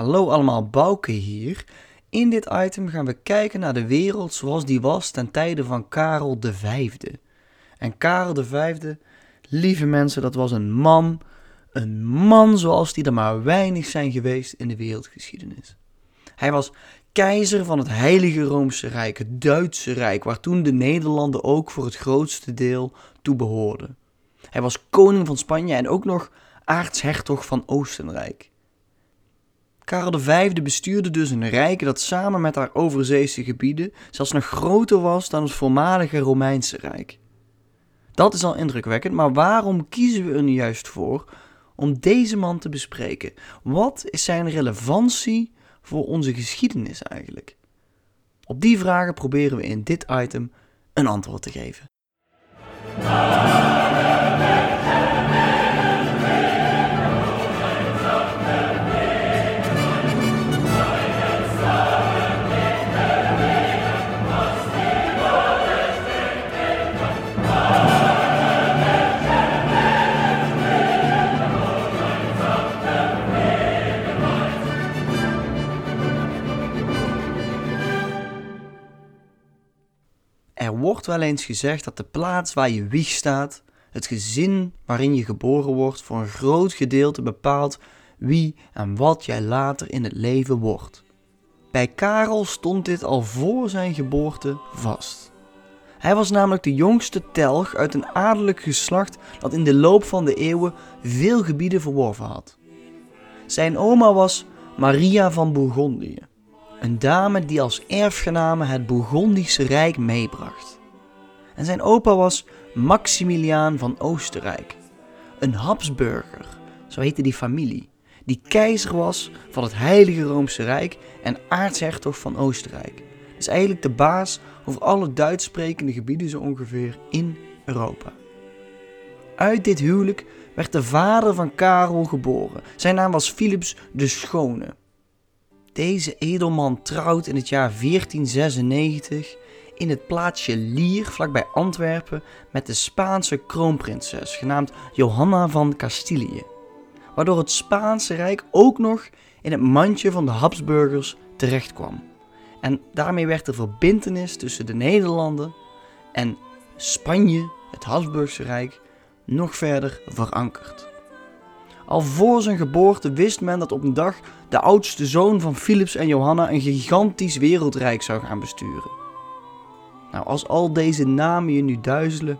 Hallo allemaal, Bouke hier. In dit item gaan we kijken naar de wereld zoals die was ten tijde van Karel V. En Karel V, lieve mensen, dat was een man, een man zoals die er maar weinig zijn geweest in de wereldgeschiedenis. Hij was keizer van het Heilige Roomse Rijk, het Duitse Rijk, waar toen de Nederlanden ook voor het grootste deel toe behoorden. Hij was koning van Spanje en ook nog aartshertog van Oostenrijk. Karel V bestuurde dus een rijk dat samen met haar overzeese gebieden zelfs nog groter was dan het voormalige Romeinse Rijk. Dat is al indrukwekkend, maar waarom kiezen we er nu juist voor om deze man te bespreken? Wat is zijn relevantie voor onze geschiedenis eigenlijk? Op die vragen proberen we in dit item een antwoord te geven. Wordt wel eens gezegd dat de plaats waar je wieg staat, het gezin waarin je geboren wordt, voor een groot gedeelte bepaalt wie en wat jij later in het leven wordt. Bij Karel stond dit al voor zijn geboorte vast. Hij was namelijk de jongste telg uit een adellijk geslacht dat in de loop van de eeuwen veel gebieden verworven had. Zijn oma was Maria van Bourgondië. Een dame die als erfgename het Bourgondische Rijk meebracht. En zijn opa was Maximiliaan van Oostenrijk. Een Habsburger, zo heette die familie, die keizer was van het Heilige Roomse Rijk en aartshertog van Oostenrijk. Dus eigenlijk de baas over alle Duits sprekende gebieden zo ongeveer in Europa. Uit dit huwelijk werd de vader van Karel geboren. Zijn naam was Philips de Schone. Deze edelman trouwt in het jaar 1496 in het plaatsje Lier, vlakbij Antwerpen, met de Spaanse kroonprinses, genaamd Johanna van Castilië. Waardoor het Spaanse Rijk ook nog in het mandje van de Habsburgers terechtkwam. En daarmee werd de verbintenis tussen de Nederlanden en Spanje, het Habsburgse Rijk, nog verder verankerd. Al voor zijn geboorte wist men dat op een dag de oudste zoon van Philips en Johanna een gigantisch wereldrijk zou gaan besturen. Nou, als al deze namen je nu duizelen,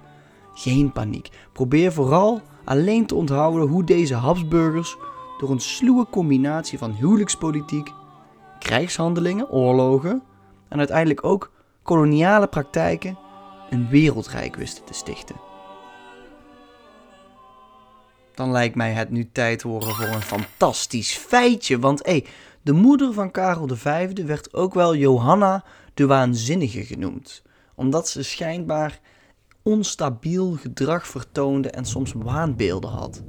geen paniek. Probeer vooral alleen te onthouden hoe deze Habsburgers door een sluwe combinatie van huwelijkspolitiek, krijgshandelingen, oorlogen en uiteindelijk ook koloniale praktijken een wereldrijk wisten te stichten dan lijkt mij het nu tijd worden voor een fantastisch feitje. Want hé, de moeder van Karel V werd ook wel Johanna de Waanzinnige genoemd. Omdat ze schijnbaar onstabiel gedrag vertoonde en soms waanbeelden had.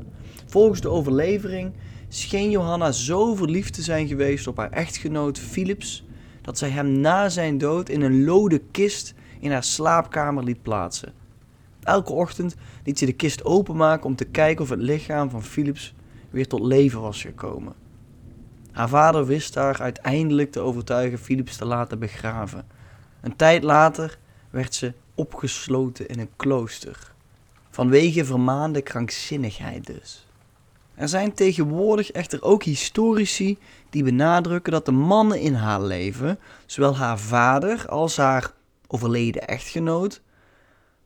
Volgens de overlevering scheen Johanna zo verliefd te zijn geweest op haar echtgenoot Philips dat zij hem na zijn dood in een lode kist in haar slaapkamer liet plaatsen. Elke ochtend liet ze de kist openmaken om te kijken of het lichaam van Philips weer tot leven was gekomen. Haar vader wist haar uiteindelijk te overtuigen Philips te laten begraven. Een tijd later werd ze opgesloten in een klooster. Vanwege vermaande krankzinnigheid dus. Er zijn tegenwoordig echter ook historici die benadrukken dat de mannen in haar leven, zowel haar vader als haar overleden echtgenoot,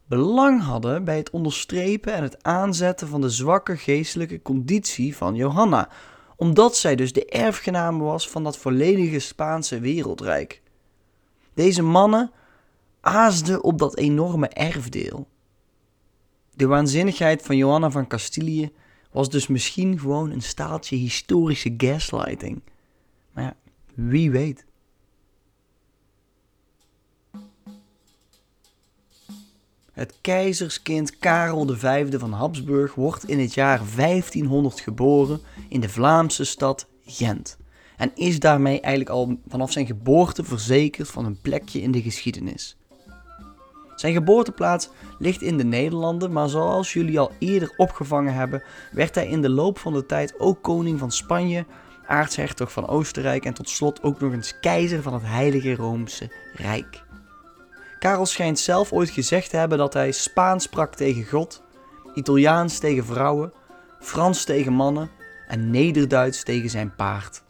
belang hadden bij het onderstrepen en het aanzetten van de zwakke geestelijke conditie van Johanna, omdat zij dus de erfgename was van dat volledige Spaanse wereldrijk. Deze mannen aasden op dat enorme erfdeel. De waanzinnigheid van Johanna van Castilië was dus misschien gewoon een staaltje historische gaslighting. Maar ja, wie weet. Het keizerskind Karel V van Habsburg wordt in het jaar 1500 geboren in de Vlaamse stad Gent. En is daarmee eigenlijk al vanaf zijn geboorte verzekerd van een plekje in de geschiedenis. Zijn geboorteplaats ligt in de Nederlanden, maar zoals jullie al eerder opgevangen hebben, werd hij in de loop van de tijd ook koning van Spanje aartshertog van Oostenrijk en tot slot ook nog eens keizer van het Heilige Roomse Rijk. Karel schijnt zelf ooit gezegd te hebben dat hij Spaans sprak tegen God, Italiaans tegen vrouwen, Frans tegen mannen en Nederduits tegen zijn paard.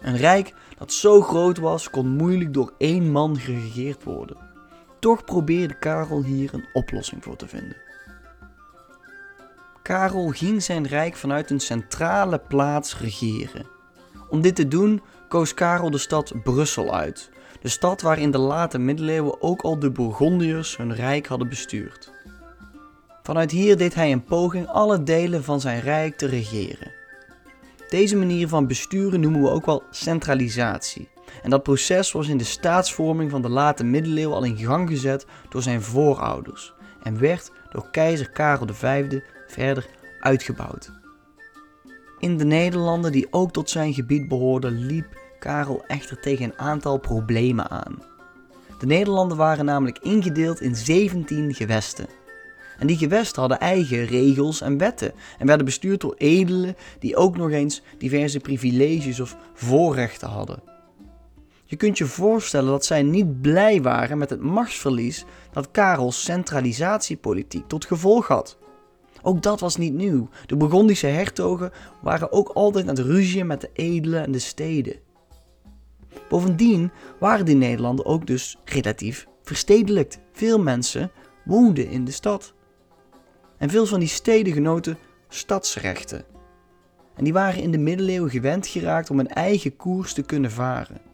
Een rijk dat zo groot was, kon moeilijk door één man geregeerd worden. Toch probeerde Karel hier een oplossing voor te vinden. Karel ging zijn rijk vanuit een centrale plaats regeren. Om dit te doen koos Karel de stad Brussel uit, de stad waar in de late middeleeuwen ook al de Bourgondiërs hun rijk hadden bestuurd. Vanuit hier deed hij een poging alle delen van zijn rijk te regeren. Deze manier van besturen noemen we ook wel centralisatie. En dat proces was in de staatsvorming van de late middeleeuwen al in gang gezet door zijn voorouders en werd door keizer Karel V verder uitgebouwd. In de Nederlanden die ook tot zijn gebied behoorden liep Karel echter tegen een aantal problemen aan. De Nederlanden waren namelijk ingedeeld in 17 gewesten. En die gewesten hadden eigen regels en wetten en werden bestuurd door edelen die ook nog eens diverse privileges of voorrechten hadden. Je kunt je voorstellen dat zij niet blij waren met het machtsverlies dat Karels centralisatiepolitiek tot gevolg had. Ook dat was niet nieuw. De Burgondische hertogen waren ook altijd aan het ruzien met de edelen en de steden. Bovendien waren die Nederlanden ook dus relatief verstedelijkt. Veel mensen woonden in de stad. En veel van die steden genoten stadsrechten. En die waren in de middeleeuwen gewend geraakt om een eigen koers te kunnen varen.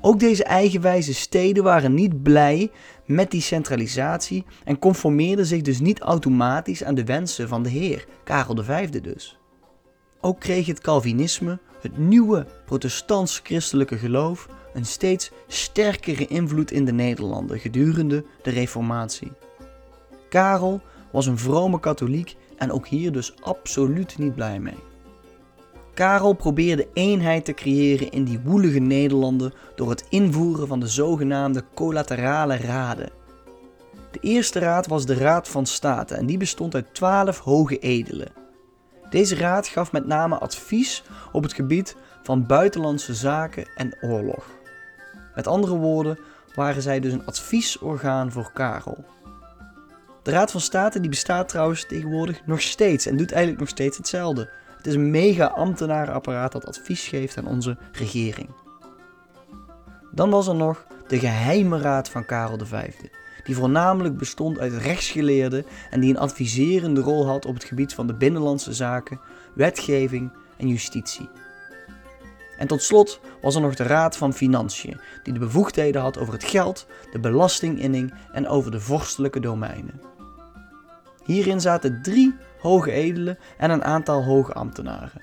Ook deze eigenwijze steden waren niet blij met die centralisatie en conformeerden zich dus niet automatisch aan de wensen van de Heer, Karel V dus. Ook kreeg het Calvinisme, het nieuwe protestants-christelijke geloof, een steeds sterkere invloed in de Nederlanden gedurende de Reformatie. Karel was een vrome katholiek en ook hier dus absoluut niet blij mee. Karel probeerde eenheid te creëren in die woelige Nederlanden door het invoeren van de zogenaamde collaterale raden. De eerste raad was de Raad van State en die bestond uit twaalf hoge edelen. Deze raad gaf met name advies op het gebied van buitenlandse zaken en oorlog. Met andere woorden waren zij dus een adviesorgaan voor Karel. De Raad van State die bestaat trouwens tegenwoordig nog steeds en doet eigenlijk nog steeds hetzelfde. Het is een mega ambtenarenapparaat dat advies geeft aan onze regering. Dan was er nog de Geheime Raad van Karel V, die voornamelijk bestond uit rechtsgeleerden en die een adviserende rol had op het gebied van de binnenlandse zaken, wetgeving en justitie. En tot slot was er nog de Raad van Financiën, die de bevoegdheden had over het geld, de belastinginning en over de vorstelijke domeinen. Hierin zaten drie hoge edelen en een aantal hoge ambtenaren.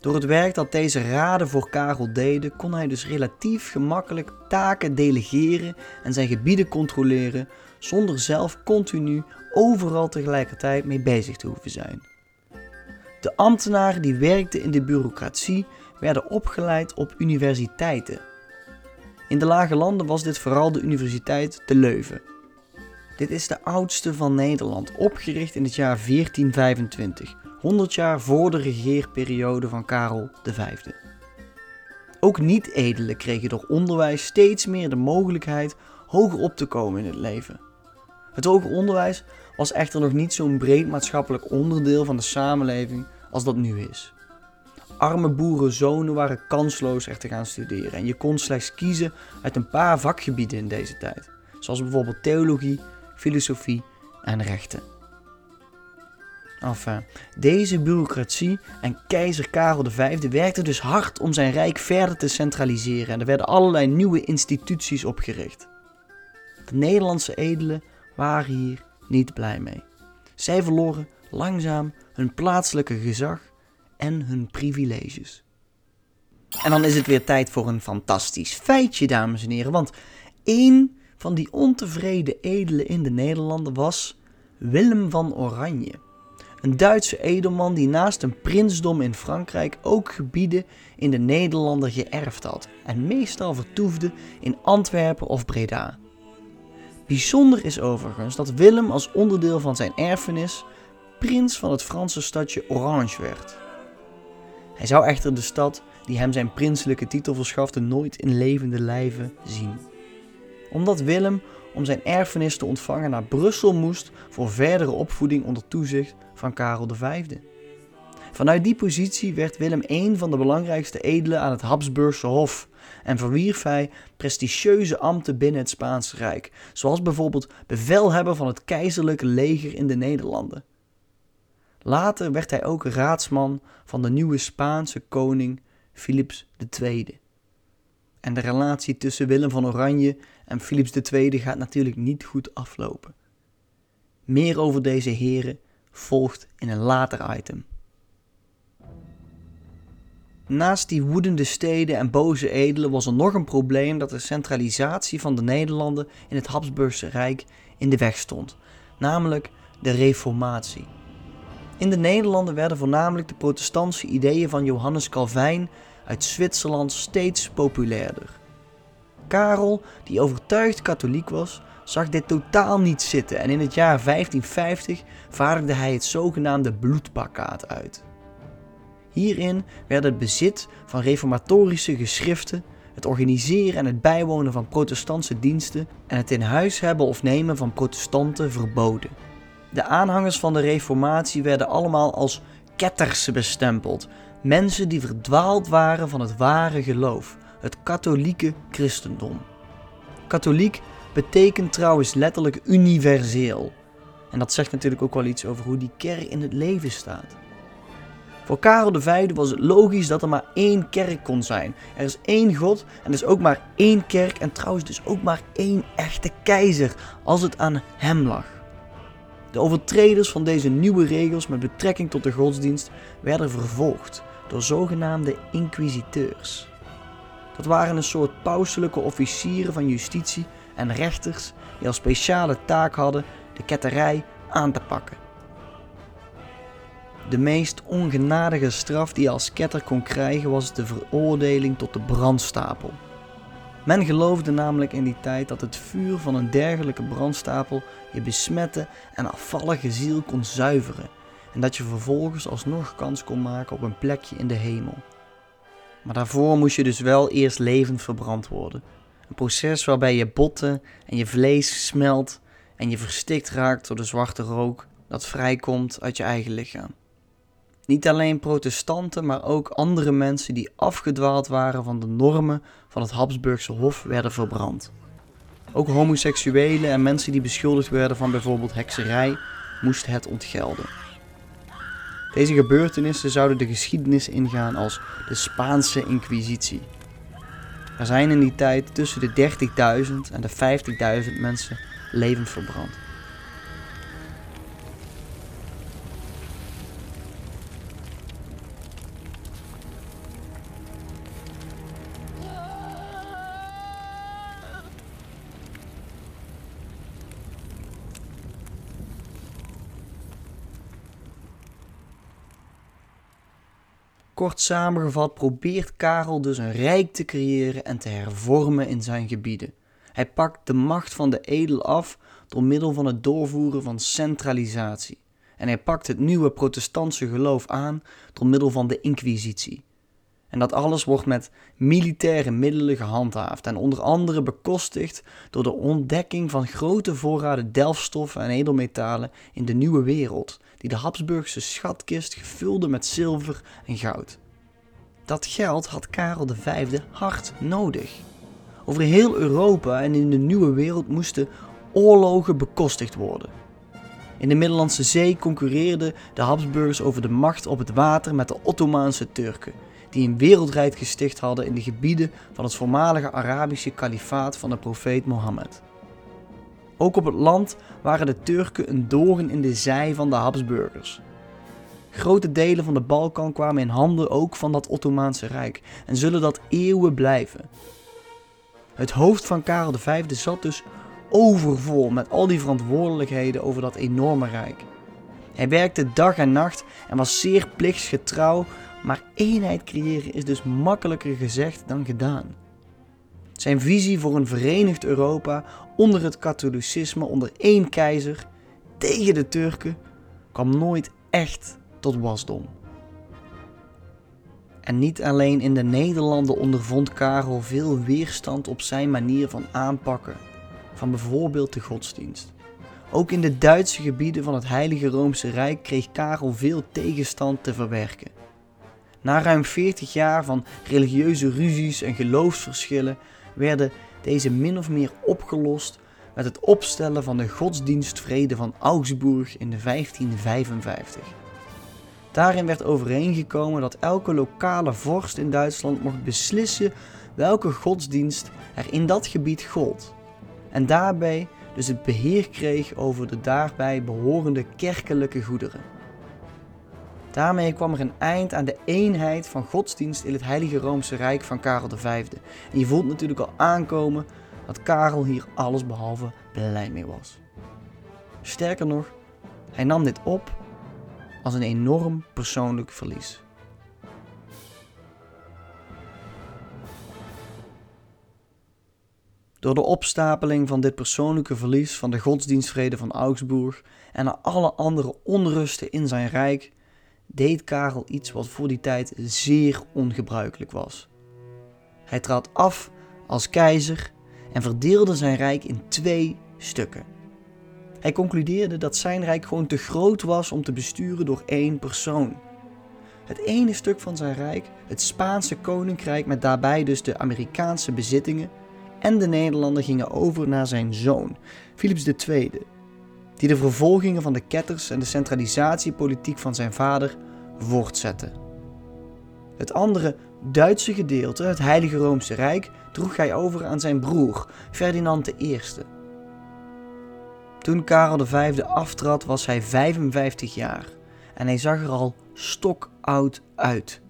Door het werk dat deze raden voor Karel deden, kon hij dus relatief gemakkelijk taken delegeren en zijn gebieden controleren, zonder zelf continu overal tegelijkertijd mee bezig te hoeven zijn. De ambtenaren die werkten in de bureaucratie werden opgeleid op universiteiten. In de lage landen was dit vooral de Universiteit te Leuven. Dit is de oudste van Nederland, opgericht in het jaar 1425, 100 jaar voor de regeerperiode van Karel V. Ook niet-edelen kregen door onderwijs steeds meer de mogelijkheid hoger op te komen in het leven. Het hoger onderwijs was echter nog niet zo'n breed maatschappelijk onderdeel van de samenleving als dat nu is. Arme boerenzonen waren kansloos er te gaan studeren en je kon slechts kiezen uit een paar vakgebieden in deze tijd, zoals bijvoorbeeld theologie, filosofie en rechten. Enfin, deze bureaucratie en keizer Karel V werkten dus hard om zijn rijk verder te centraliseren en er werden allerlei nieuwe instituties opgericht. De Nederlandse edelen waren hier niet blij mee. Zij verloren langzaam hun plaatselijke gezag en hun privileges. En dan is het weer tijd voor een fantastisch feitje, dames en heren, want één van die ontevreden edelen in de Nederlanden was Willem van Oranje. Een Duitse edelman die naast een prinsdom in Frankrijk ook gebieden in de Nederlanden geërfd had en meestal vertoefde in Antwerpen of Breda. Bijzonder is overigens dat Willem als onderdeel van zijn erfenis prins van het Franse stadje Orange werd. Hij zou echter de stad die hem zijn prinselijke titel verschafte nooit in levende lijven zien. Omdat Willem om zijn erfenis te ontvangen naar Brussel moest voor verdere opvoeding onder toezicht van Karel V. Vanuit die positie werd Willem een van de belangrijkste edelen aan het Habsburgse Hof en verwierf hij prestigieuze ambten binnen het Spaanse Rijk, zoals bijvoorbeeld bevelhebber van het keizerlijke leger in de Nederlanden. Later werd hij ook raadsman van de nieuwe Spaanse koning Philips II. En de relatie tussen Willem van Oranje en Philips II gaat natuurlijk niet goed aflopen. Meer over deze heren volgt in een later item. Naast die woedende steden en boze edelen was er nog een probleem dat de centralisatie van de Nederlanden in het Habsburgse Rijk in de weg stond, namelijk de Reformatie. In de Nederlanden werden voornamelijk de protestantse ideeën van Johannes Calvijn uit Zwitserland steeds populairder. Karel, die overtuigd katholiek was, zag dit totaal niet zitten en in het jaar 1550 vaardigde hij het zogenaamde bloedpakkaat uit. Hierin werd het bezit van reformatorische geschriften, het organiseren en het bijwonen van protestantse diensten en het in huis hebben of nemen van protestanten verboden. De aanhangers van de reformatie werden allemaal als ketters bestempeld, mensen die verdwaald waren van het ware geloof, het katholieke christendom. Katholiek betekent trouwens letterlijk universeel. En dat zegt natuurlijk ook wel iets over hoe die kerk in het leven staat. Voor Karel V was het logisch dat er maar één kerk kon zijn. Er is één God en er is ook maar één kerk en trouwens dus ook maar één echte keizer als het aan hem lag. De overtreders van deze nieuwe regels met betrekking tot de godsdienst werden vervolgd door zogenaamde inquisiteurs. Dat waren een soort pauselijke officieren van justitie en rechters die als speciale taak hadden de ketterij aan te pakken. De meest ongenadige straf die je als ketter kon krijgen was de veroordeling tot de brandstapel. Men geloofde namelijk in die tijd dat het vuur van een dergelijke brandstapel je besmette en afvallige ziel kon zuiveren en dat je vervolgens alsnog kans kon maken op een plekje in de hemel. Maar daarvoor moest je dus wel eerst levend verbrand worden. Een proces waarbij je botten en je vlees smelt en je verstikt raakt door de zwarte rook dat vrijkomt uit je eigen lichaam. Niet alleen protestanten, maar ook andere mensen die afgedwaald waren van de normen van het Habsburgse Hof werden verbrand. Ook homoseksuelen en mensen die beschuldigd werden van bijvoorbeeld hekserij moesten het ontgelden. Deze gebeurtenissen zouden de geschiedenis ingaan als de Spaanse Inquisitie. Er zijn in die tijd tussen de 30.000 en de 50.000 mensen levend verbrand. Kort samengevat probeert Karel dus een rijk te creëren en te hervormen in zijn gebieden. Hij pakt de macht van de edel af door middel van het doorvoeren van centralisatie. En hij pakt het nieuwe protestantse geloof aan door middel van de inquisitie. En dat alles wordt met militaire middelen gehandhaafd en onder andere bekostigd door de ontdekking van grote voorraden delfstoffen en edelmetalen in de nieuwe wereld, die de Habsburgse schatkist gevulde met zilver en goud. Dat geld had Karel V hard nodig. Over heel Europa en in de nieuwe wereld moesten oorlogen bekostigd worden. In de Middellandse Zee concurreerden de Habsburgers over de macht op het water met de Ottomaanse Turken die een wereldrijd gesticht hadden in de gebieden van het voormalige Arabische kalifaat van de profeet Mohammed. Ook op het land waren de Turken een doorn in de zij van de Habsburgers. Grote delen van de Balkan kwamen in handen ook van dat Ottomaanse Rijk en zullen dat eeuwen blijven. Het hoofd van Karel V zat dus overvol met al die verantwoordelijkheden over dat enorme rijk. Hij werkte dag en nacht en was zeer plichtsgetrouw maar eenheid creëren is dus makkelijker gezegd dan gedaan. Zijn visie voor een verenigd Europa onder het katholicisme, onder één keizer, tegen de Turken, kwam nooit echt tot wasdom. En niet alleen in de Nederlanden ondervond Karel veel weerstand op zijn manier van aanpakken van bijvoorbeeld de godsdienst. Ook in de Duitse gebieden van het Heilige Roomse Rijk kreeg Karel veel tegenstand te verwerken. Na ruim 40 jaar van religieuze ruzies en geloofsverschillen werden deze min of meer opgelost met het opstellen van de godsdienstvrede van Augsburg in 1555. Daarin werd overeengekomen dat elke lokale vorst in Duitsland mocht beslissen welke godsdienst er in dat gebied gold. En daarbij dus het beheer kreeg over de daarbij behorende kerkelijke goederen. Daarmee kwam er een eind aan de eenheid van godsdienst in het Heilige Roomse Rijk van Karel V. En je voelt natuurlijk al aankomen dat Karel hier allesbehalve blij mee was. Sterker nog, hij nam dit op als een enorm persoonlijk verlies. Door de opstapeling van dit persoonlijke verlies van de godsdienstvrede van Augsburg en alle andere onrusten in zijn rijk, deed Karel iets wat voor die tijd zeer ongebruikelijk was. Hij trad af als keizer en verdeelde zijn rijk in twee stukken. Hij concludeerde dat zijn rijk gewoon te groot was om te besturen door één persoon. Het ene stuk van zijn rijk, het Spaanse koninkrijk met daarbij dus de Amerikaanse bezittingen en de Nederlanden gingen over naar zijn zoon, Philips II, die de vervolgingen van de ketters en de centralisatiepolitiek van zijn vader voortzette. Het andere Duitse gedeelte, het Heilige Roomse Rijk, droeg hij over aan zijn broer, Ferdinand I. Toen Karel V aftrad was hij 55 jaar en hij zag er al stokoud uit.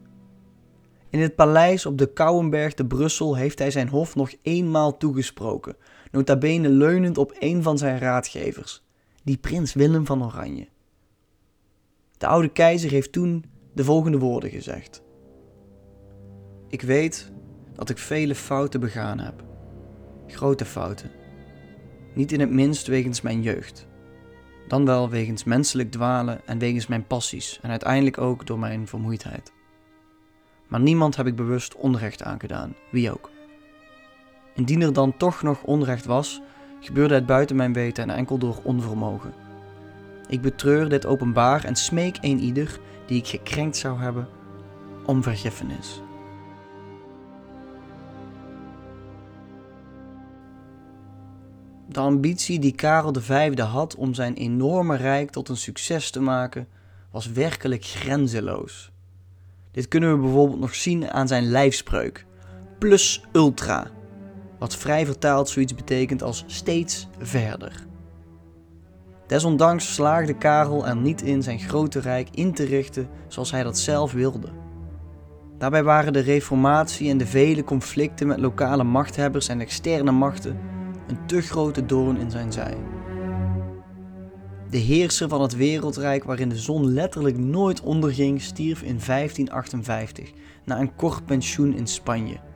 In het paleis op de Kouwenberg te Brussel heeft hij zijn hof nog eenmaal toegesproken, nota bene leunend op een van zijn raadgevers, die prins Willem van Oranje. De oude keizer heeft toen de volgende woorden gezegd. Ik weet dat ik vele fouten begaan heb. Grote fouten. Niet in het minst wegens mijn jeugd. Dan wel wegens menselijk dwalen en wegens mijn passies en uiteindelijk ook door mijn vermoeidheid. Maar niemand heb ik bewust onrecht aangedaan, wie ook. Indien er dan toch nog onrecht was, gebeurde het buiten mijn weten en enkel door onvermogen. Ik betreur dit openbaar en smeek een ieder die ik gekrenkt zou hebben om vergiffenis. De ambitie die Karel V had om zijn enorme rijk tot een succes te maken, was werkelijk grenzeloos. Dit kunnen we bijvoorbeeld nog zien aan zijn lijfspreuk: plus ultra, wat vrij vertaald zoiets betekent als steeds verder. Desondanks slaagde Karel er niet in zijn grote rijk in te richten zoals hij dat zelf wilde. Daarbij waren de reformatie en de vele conflicten met lokale machthebbers en externe machten een te grote doorn in zijn zij. De heerser van het wereldrijk waarin de zon letterlijk nooit onderging, stierf in 1558 na een kort pensioen in Spanje.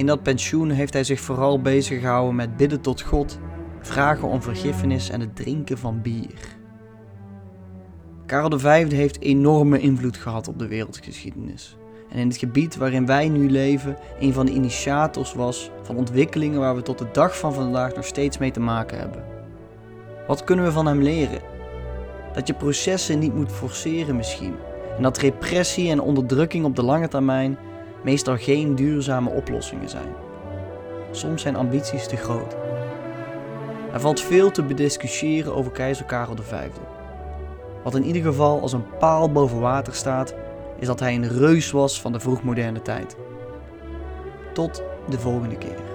In dat pensioen heeft hij zich vooral bezig gehouden met bidden tot God, vragen om vergiffenis en het drinken van bier. Karel V heeft enorme invloed gehad op de wereldgeschiedenis. En in het gebied waarin wij nu leven, een van de initiators was van ontwikkelingen waar we tot de dag van vandaag nog steeds mee te maken hebben. Wat kunnen we van hem leren? Dat je processen niet moet forceren misschien. En dat repressie en onderdrukking op de lange termijn meestal geen duurzame oplossingen zijn. Soms zijn ambities te groot. Er valt veel te bediscussiëren over keizer Karel V. Wat in ieder geval als een paal boven water staat, is dat hij een reus was van de vroegmoderne tijd. Tot de volgende keer.